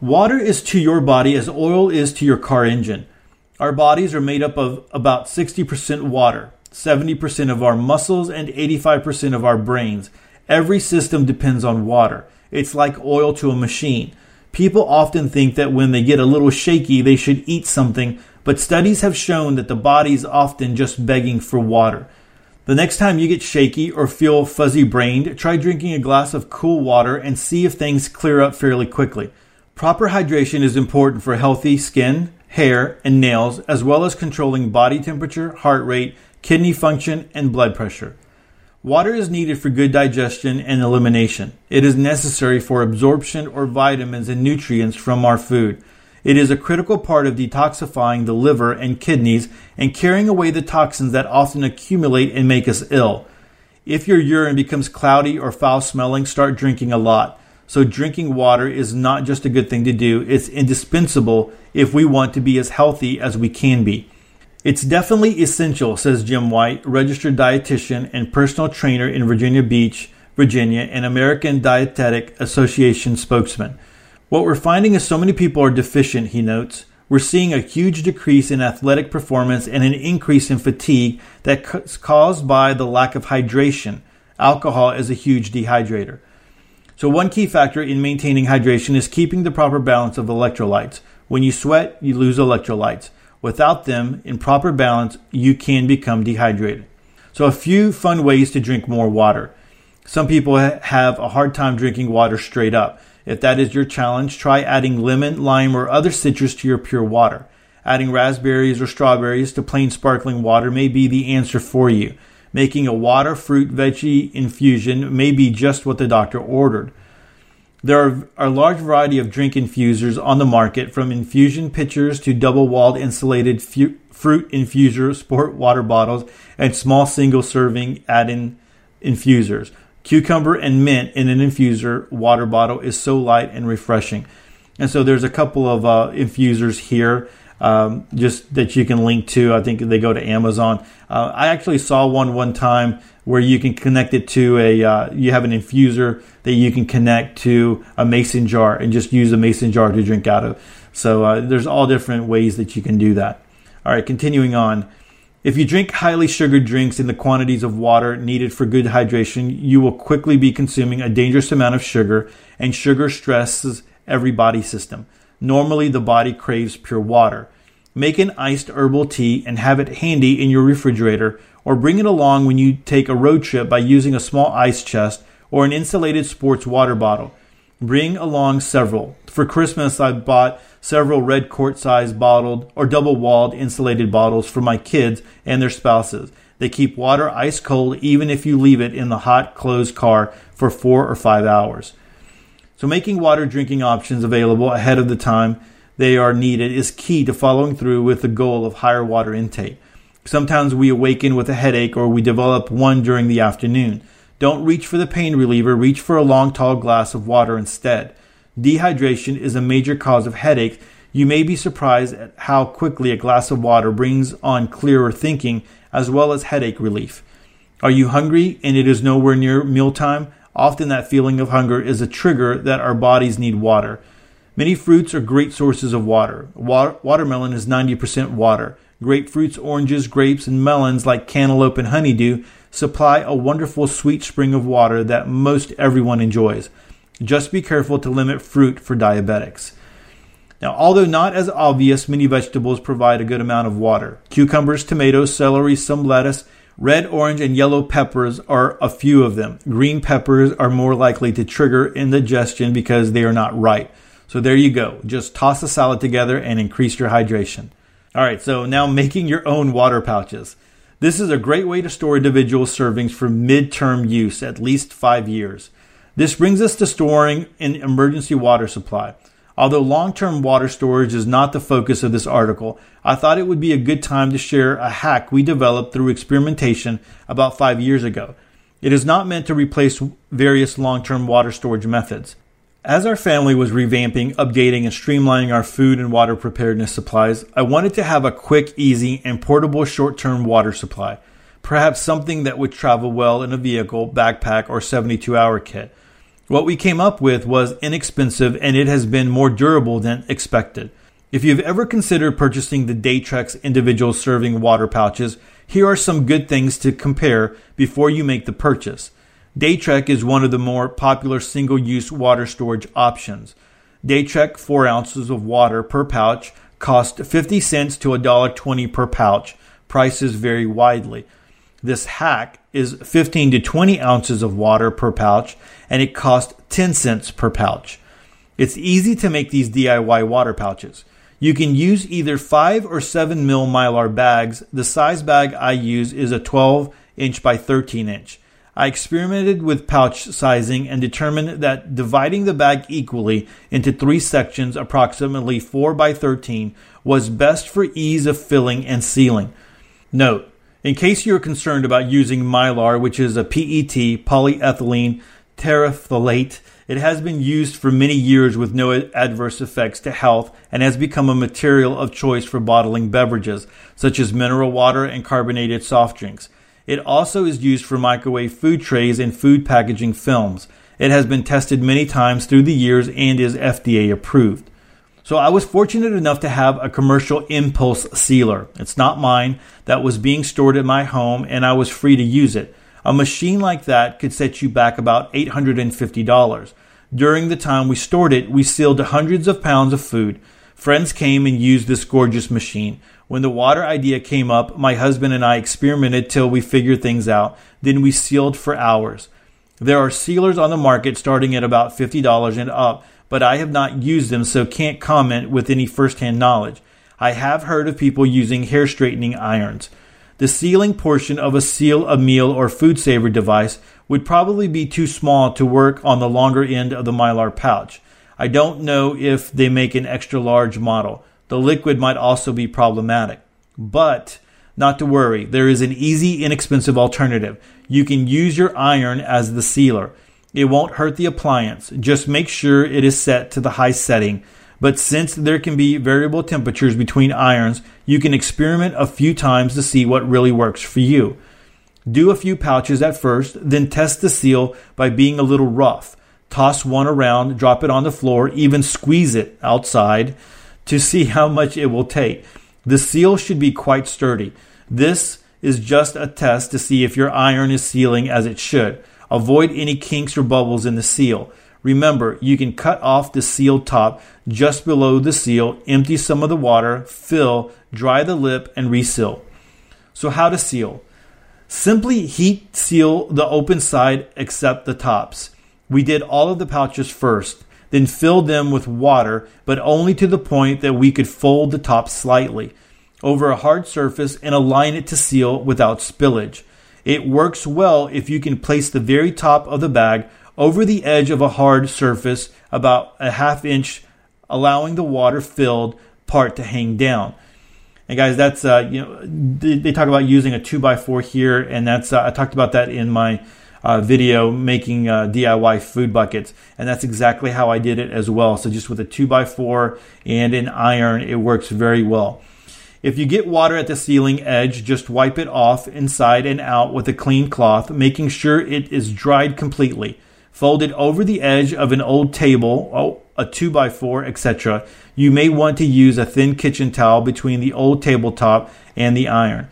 Water is to your body as oil is to your car engine. Our bodies are made up of about 60% water, 70% of our muscles, and 85% of our brains. Every system depends on water. It's like oil to a machine. People often think that when they get a little shaky, they should eat something, but studies have shown that the body is often just begging for water. The next time you get shaky or feel fuzzy brained, try drinking a glass of cool water and see if things clear up fairly quickly. Proper hydration is important for healthy skin, hair, and nails, as well as controlling body temperature, heart rate, kidney function, and blood pressure. Water is needed for good digestion and elimination. It is necessary for absorption or vitamins and nutrients from our food. It is a critical part of detoxifying the liver and kidneys and carrying away the toxins that often accumulate and make us ill. If your urine becomes cloudy or foul smelling, start drinking a lot. So drinking water is not just a good thing to do, it's indispensable if we want to be as healthy as we can be. It's definitely essential, says Jim White, registered dietitian and personal trainer in Virginia Beach, Virginia, and American Dietetic Association spokesman. What we're finding is so many people are deficient, he notes. We're seeing a huge decrease in athletic performance and an increase in fatigue that's caused by the lack of hydration. Alcohol is a huge dehydrator. So, one key factor in maintaining hydration is keeping the proper balance of electrolytes. When you sweat, you lose electrolytes. Without them in proper balance, you can become dehydrated. So, a few fun ways to drink more water. Some people have a hard time drinking water straight up. If that is your challenge, try adding lemon, lime, or other citrus to your pure water. Adding raspberries or strawberries to plain sparkling water may be the answer for you. Making a water, fruit, veggie infusion may be just what the doctor ordered. There are a large variety of drink infusers on the market, from infusion pitchers to double walled insulated fu- fruit infuser sport water bottles and small single serving add in infusers. Cucumber and mint in an infuser water bottle is so light and refreshing. And so there's a couple of uh, infusers here um, just that you can link to. I think they go to Amazon. Uh, I actually saw one one time where you can connect it to a uh, you have an infuser that you can connect to a mason jar and just use a mason jar to drink out of. So uh, there's all different ways that you can do that. All right, continuing on. If you drink highly sugared drinks in the quantities of water needed for good hydration, you will quickly be consuming a dangerous amount of sugar, and sugar stresses every body system. Normally, the body craves pure water. Make an iced herbal tea and have it handy in your refrigerator, or bring it along when you take a road trip by using a small ice chest or an insulated sports water bottle. Bring along several. For Christmas, I bought several red quart size bottled or double walled insulated bottles for my kids and their spouses. They keep water ice cold even if you leave it in the hot, closed car for four or five hours. So making water drinking options available ahead of the time they are needed is key to following through with the goal of higher water intake. Sometimes we awaken with a headache or we develop one during the afternoon. Don't reach for the pain reliever, reach for a long tall glass of water instead. Dehydration is a major cause of headache. You may be surprised at how quickly a glass of water brings on clearer thinking as well as headache relief. Are you hungry and it is nowhere near mealtime? Often that feeling of hunger is a trigger that our bodies need water. Many fruits are great sources of water. water. Watermelon is 90% water. Grapefruits, oranges, grapes, and melons like cantaloupe and honeydew supply a wonderful sweet spring of water that most everyone enjoys. Just be careful to limit fruit for diabetics. Now, although not as obvious, many vegetables provide a good amount of water. Cucumbers, tomatoes, celery, some lettuce, Red, orange, and yellow peppers are a few of them. Green peppers are more likely to trigger indigestion because they are not ripe. So there you go. Just toss the salad together and increase your hydration. All right, so now making your own water pouches. This is a great way to store individual servings for midterm use, at least five years. This brings us to storing an emergency water supply. Although long term water storage is not the focus of this article, I thought it would be a good time to share a hack we developed through experimentation about five years ago. It is not meant to replace various long term water storage methods. As our family was revamping, updating, and streamlining our food and water preparedness supplies, I wanted to have a quick, easy, and portable short term water supply. Perhaps something that would travel well in a vehicle, backpack, or 72 hour kit. What we came up with was inexpensive and it has been more durable than expected. If you've ever considered purchasing the Datrex individual serving water pouches, here are some good things to compare before you make the purchase. Datrex is one of the more popular single use water storage options. Datrex 4 ounces of water per pouch cost 50 cents to $1.20 per pouch. Prices vary widely. This hack is 15 to 20 ounces of water per pouch and it costs 10 cents per pouch. It's easy to make these DIY water pouches. You can use either 5 or 7 mil mylar bags. The size bag I use is a 12 inch by 13 inch. I experimented with pouch sizing and determined that dividing the bag equally into three sections, approximately 4 by 13, was best for ease of filling and sealing. Note, in case you're concerned about using mylar, which is a PET, polyethylene terephthalate, it has been used for many years with no adverse effects to health and has become a material of choice for bottling beverages, such as mineral water and carbonated soft drinks. It also is used for microwave food trays and food packaging films. It has been tested many times through the years and is FDA approved. So I was fortunate enough to have a commercial impulse sealer. It's not mine that was being stored at my home and I was free to use it. A machine like that could set you back about $850. During the time we stored it, we sealed hundreds of pounds of food. Friends came and used this gorgeous machine. When the water idea came up, my husband and I experimented till we figured things out. Then we sealed for hours. There are sealers on the market starting at about $50 and up, but I have not used them so can't comment with any firsthand knowledge. I have heard of people using hair straightening irons. The sealing portion of a seal a meal or food saver device would probably be too small to work on the longer end of the mylar pouch. I don't know if they make an extra large model. The liquid might also be problematic. But not to worry, there is an easy, inexpensive alternative. You can use your iron as the sealer. It won't hurt the appliance. Just make sure it is set to the high setting. But since there can be variable temperatures between irons, you can experiment a few times to see what really works for you. Do a few pouches at first, then test the seal by being a little rough. Toss one around, drop it on the floor, even squeeze it outside to see how much it will take. The seal should be quite sturdy. This is just a test to see if your iron is sealing as it should. Avoid any kinks or bubbles in the seal. Remember, you can cut off the sealed top just below the seal, empty some of the water, fill, dry the lip, and reseal. So, how to seal? Simply heat seal the open side except the tops. We did all of the pouches first then filled them with water, but only to the point that we could fold the top slightly over a hard surface and align it to seal without spillage. It works well if you can place the very top of the bag over the edge of a hard surface about a half inch, allowing the water filled part to hang down. And guys, that's uh, you know they, talk about using a two by four here, and that's uh, I talked about that in my uh, video making uh, DIY food buckets, and that's exactly how I did it as well. So just with a two by four and an iron, it works very well. If you get water at the sealing edge, just wipe it off inside and out with a clean cloth, making sure it is dried completely. Fold it over the edge of an old table, oh, a 2x4, etc. You may want to use a thin kitchen towel between the old tabletop and the iron.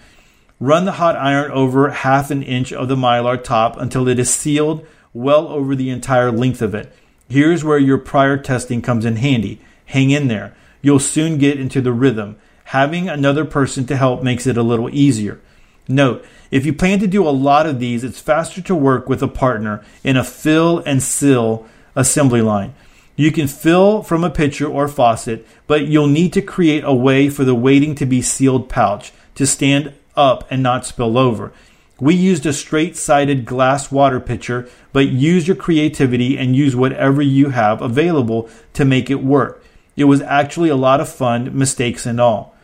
Run the hot iron over half an inch of the mylar top until it is sealed well over the entire length of it. Here's where your prior testing comes in handy. Hang in there. You'll soon get into the rhythm. Having another person to help makes it a little easier. Note, if you plan to do a lot of these, it's faster to work with a partner in a fill and seal assembly line. You can fill from a pitcher or faucet, but you'll need to create a way for the waiting to be sealed pouch to stand up and not spill over. We used a straight sided glass water pitcher, but use your creativity and use whatever you have available to make it work. It was actually a lot of fun, mistakes and all.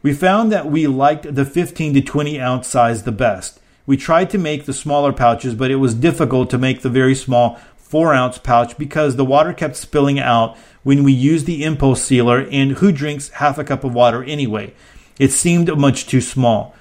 We found that we liked the 15 to 20 ounce size the best. We tried to make the smaller pouches, but it was difficult to make the very small 4 ounce pouch because the water kept spilling out when we used the impulse sealer, and who drinks half a cup of water anyway? It seemed much too small.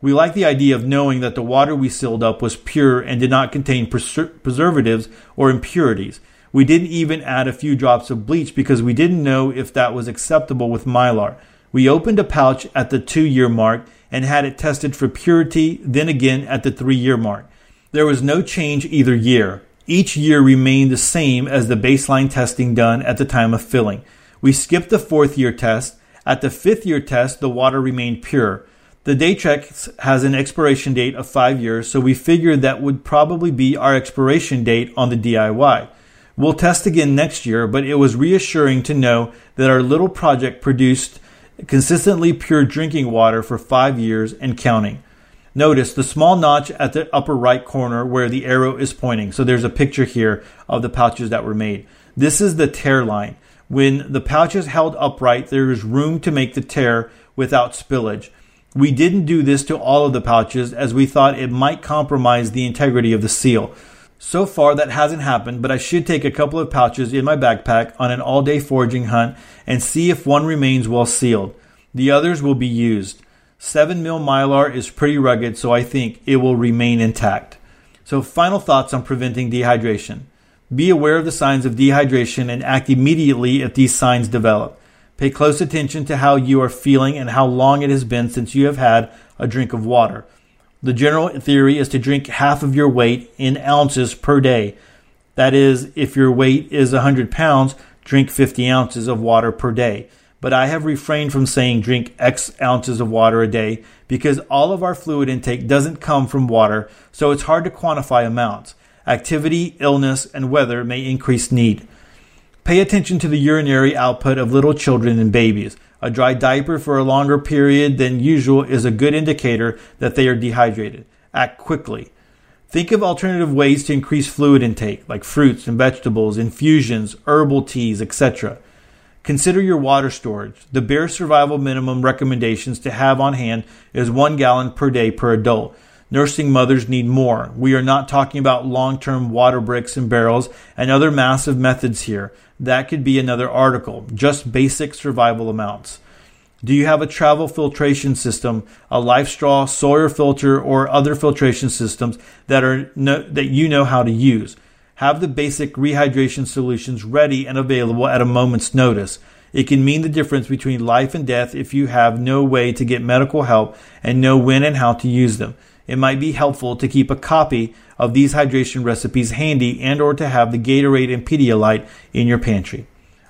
We liked the idea of knowing that the water we sealed up was pure and did not contain preservatives or impurities. We didn't even add a few drops of bleach because we didn't know if that was acceptable with mylar. We opened a pouch at the two year mark and had it tested for purity, then again at the three year mark. There was no change either year. Each year remained the same as the baseline testing done at the time of filling. We skipped the fourth year test. At the fifth year test, the water remained pure. The Datrex has an expiration date of five years, so we figured that would probably be our expiration date on the DIY. We'll test again next year, but it was reassuring to know that our little project produced consistently pure drinking water for five years and counting. Notice the small notch at the upper right corner where the arrow is pointing. So there's a picture here of the pouches that were made. This is the tear line. When the pouch is held upright, there is room to make the tear without spillage. We didn't do this to all of the pouches as we thought it might compromise the integrity of the seal. So far, that hasn't happened, but I should take a couple of pouches in my backpack on an all day foraging hunt and see if one remains well sealed. The others will be used. 7 mil mylar is pretty rugged, so I think it will remain intact. So, final thoughts on preventing dehydration. Be aware of the signs of dehydration and act immediately if these signs develop. Pay close attention to how you are feeling and how long it has been since you have had a drink of water. The general theory is to drink half of your weight in ounces per day. That is, if your weight is 100 pounds, drink 50 ounces of water per day. But I have refrained from saying drink X ounces of water a day because all of our fluid intake doesn't come from water, so it's hard to quantify amounts. Activity, illness, and weather may increase need. Pay attention to the urinary output of little children and babies. A dry diaper for a longer period than usual is a good indicator that they are dehydrated. Act quickly. Think of alternative ways to increase fluid intake, like fruits and vegetables, infusions, herbal teas, etc. Consider your water storage. The bare survival minimum recommendations to have on hand is one gallon per day per adult. Nursing mothers need more. We are not talking about long term water bricks and barrels and other massive methods here. That could be another article. Just basic survival amounts. Do you have a travel filtration system, a LifeStraw, Sawyer filter, or other filtration systems that are no, that you know how to use? Have the basic rehydration solutions ready and available at a moment's notice. It can mean the difference between life and death if you have no way to get medical help and know when and how to use them it might be helpful to keep a copy of these hydration recipes handy and or to have the Gatorade and Pedialyte in your pantry.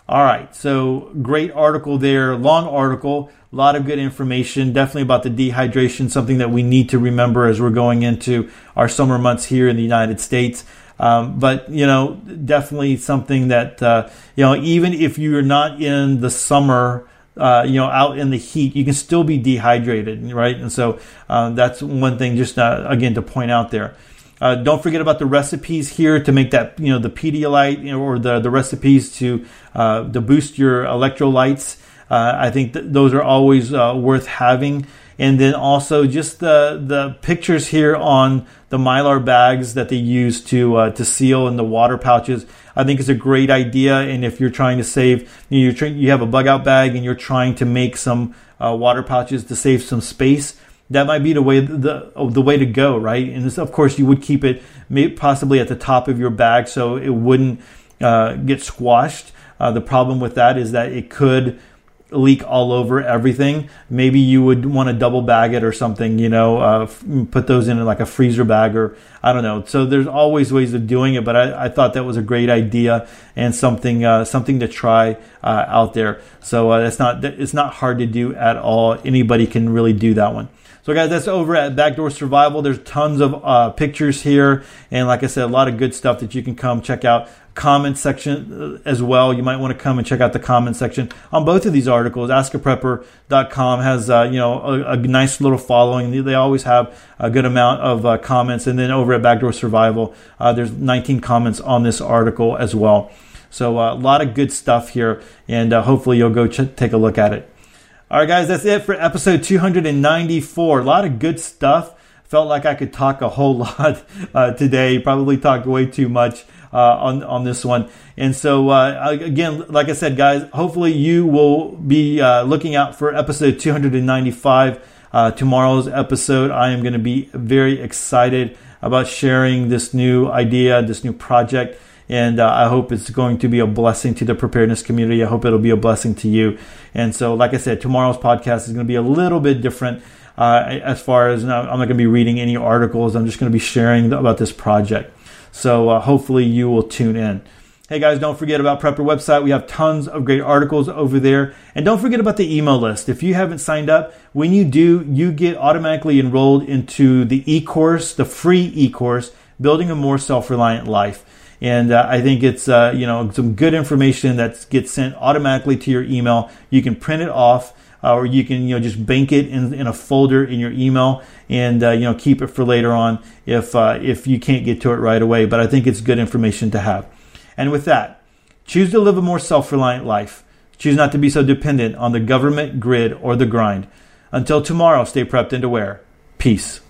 All right, so great article there, long article, a lot of good information, definitely about the dehydration, something that we need to remember as we're going into our summer months here in the United States. Um, but you know, definitely something that uh, you know, even if you're not in the summer uh, you know, out in the heat, you can still be dehydrated, right? And so uh, that's one thing, just uh, again to point out there. Uh, don't forget about the recipes here to make that, you know, the Pedialyte you know, or the, the recipes to uh, to boost your electrolytes. Uh, I think th- those are always worth having. And then also just the the pictures here on the mylar bags that they use to uh, to seal in the water pouches. I think is a great idea. And if you're trying to save, you know, you have a bug out bag and you're trying to make some uh, water pouches to save some space. That might be the way the the way to go, right? And this, of course, you would keep it possibly at the top of your bag so it wouldn't uh, get squashed. Uh, the problem with that is that it could leak all over everything, maybe you would want to double bag it or something, you know, uh, f- put those in like a freezer bag or I don't know. So there's always ways of doing it, but I, I thought that was a great idea and something uh, something to try uh, out there. So uh, it's not it's not hard to do at all. Anybody can really do that one. So, guys, that's over at Backdoor Survival. There's tons of uh, pictures here, and like I said, a lot of good stuff that you can come check out. Comment section uh, as well. You might want to come and check out the comment section on both of these articles. AskAPrepper.com has uh, you know a, a, nice little following. They always have a good amount of uh, comments, and then over at Backdoor Survival, uh, there's 19 comments on this article as well. So uh, a lot of good stuff here, and hopefully you'll go ch- take a look at it. All right, guys, that's it for episode 294. A lot of good stuff. Felt like I could talk a whole <laughs> lot uh, today. Probably talked way too much. uh, on on this one. And so uh, again, like I said, guys, hopefully you will be uh, looking out for episode 295. Uh, tomorrow's episode, I am going to be very excited about sharing this new idea, this new project. And uh, I hope it's going to be a blessing to the preparedness community. I hope it'll be a blessing to you. And so, like I said, tomorrow's podcast is going to be a little bit different. Uh, as far as I'm not going to be reading any articles, I'm just going to be sharing about this project. So uh, hopefully you will tune in. Hey guys, don't forget about Prepper website. We have tons of great articles over there. And don't forget about the email list. If you haven't signed up, when you do, you get automatically enrolled into the e-course, the free e-course, Building a More Self-Reliant Life. And uh, I think it's uh, you know some good information that gets sent automatically to your email. You can print it off uh, or you can you know just bank it in, in a folder in your email and uh, you know keep it for later on if uh, if you can't get to it right away. But I think it's good information to have. And with that, choose to live a more self-reliant life. Choose not to be so dependent on the government, grid, or the grind. Until tomorrow, stay prepped and aware. Peace.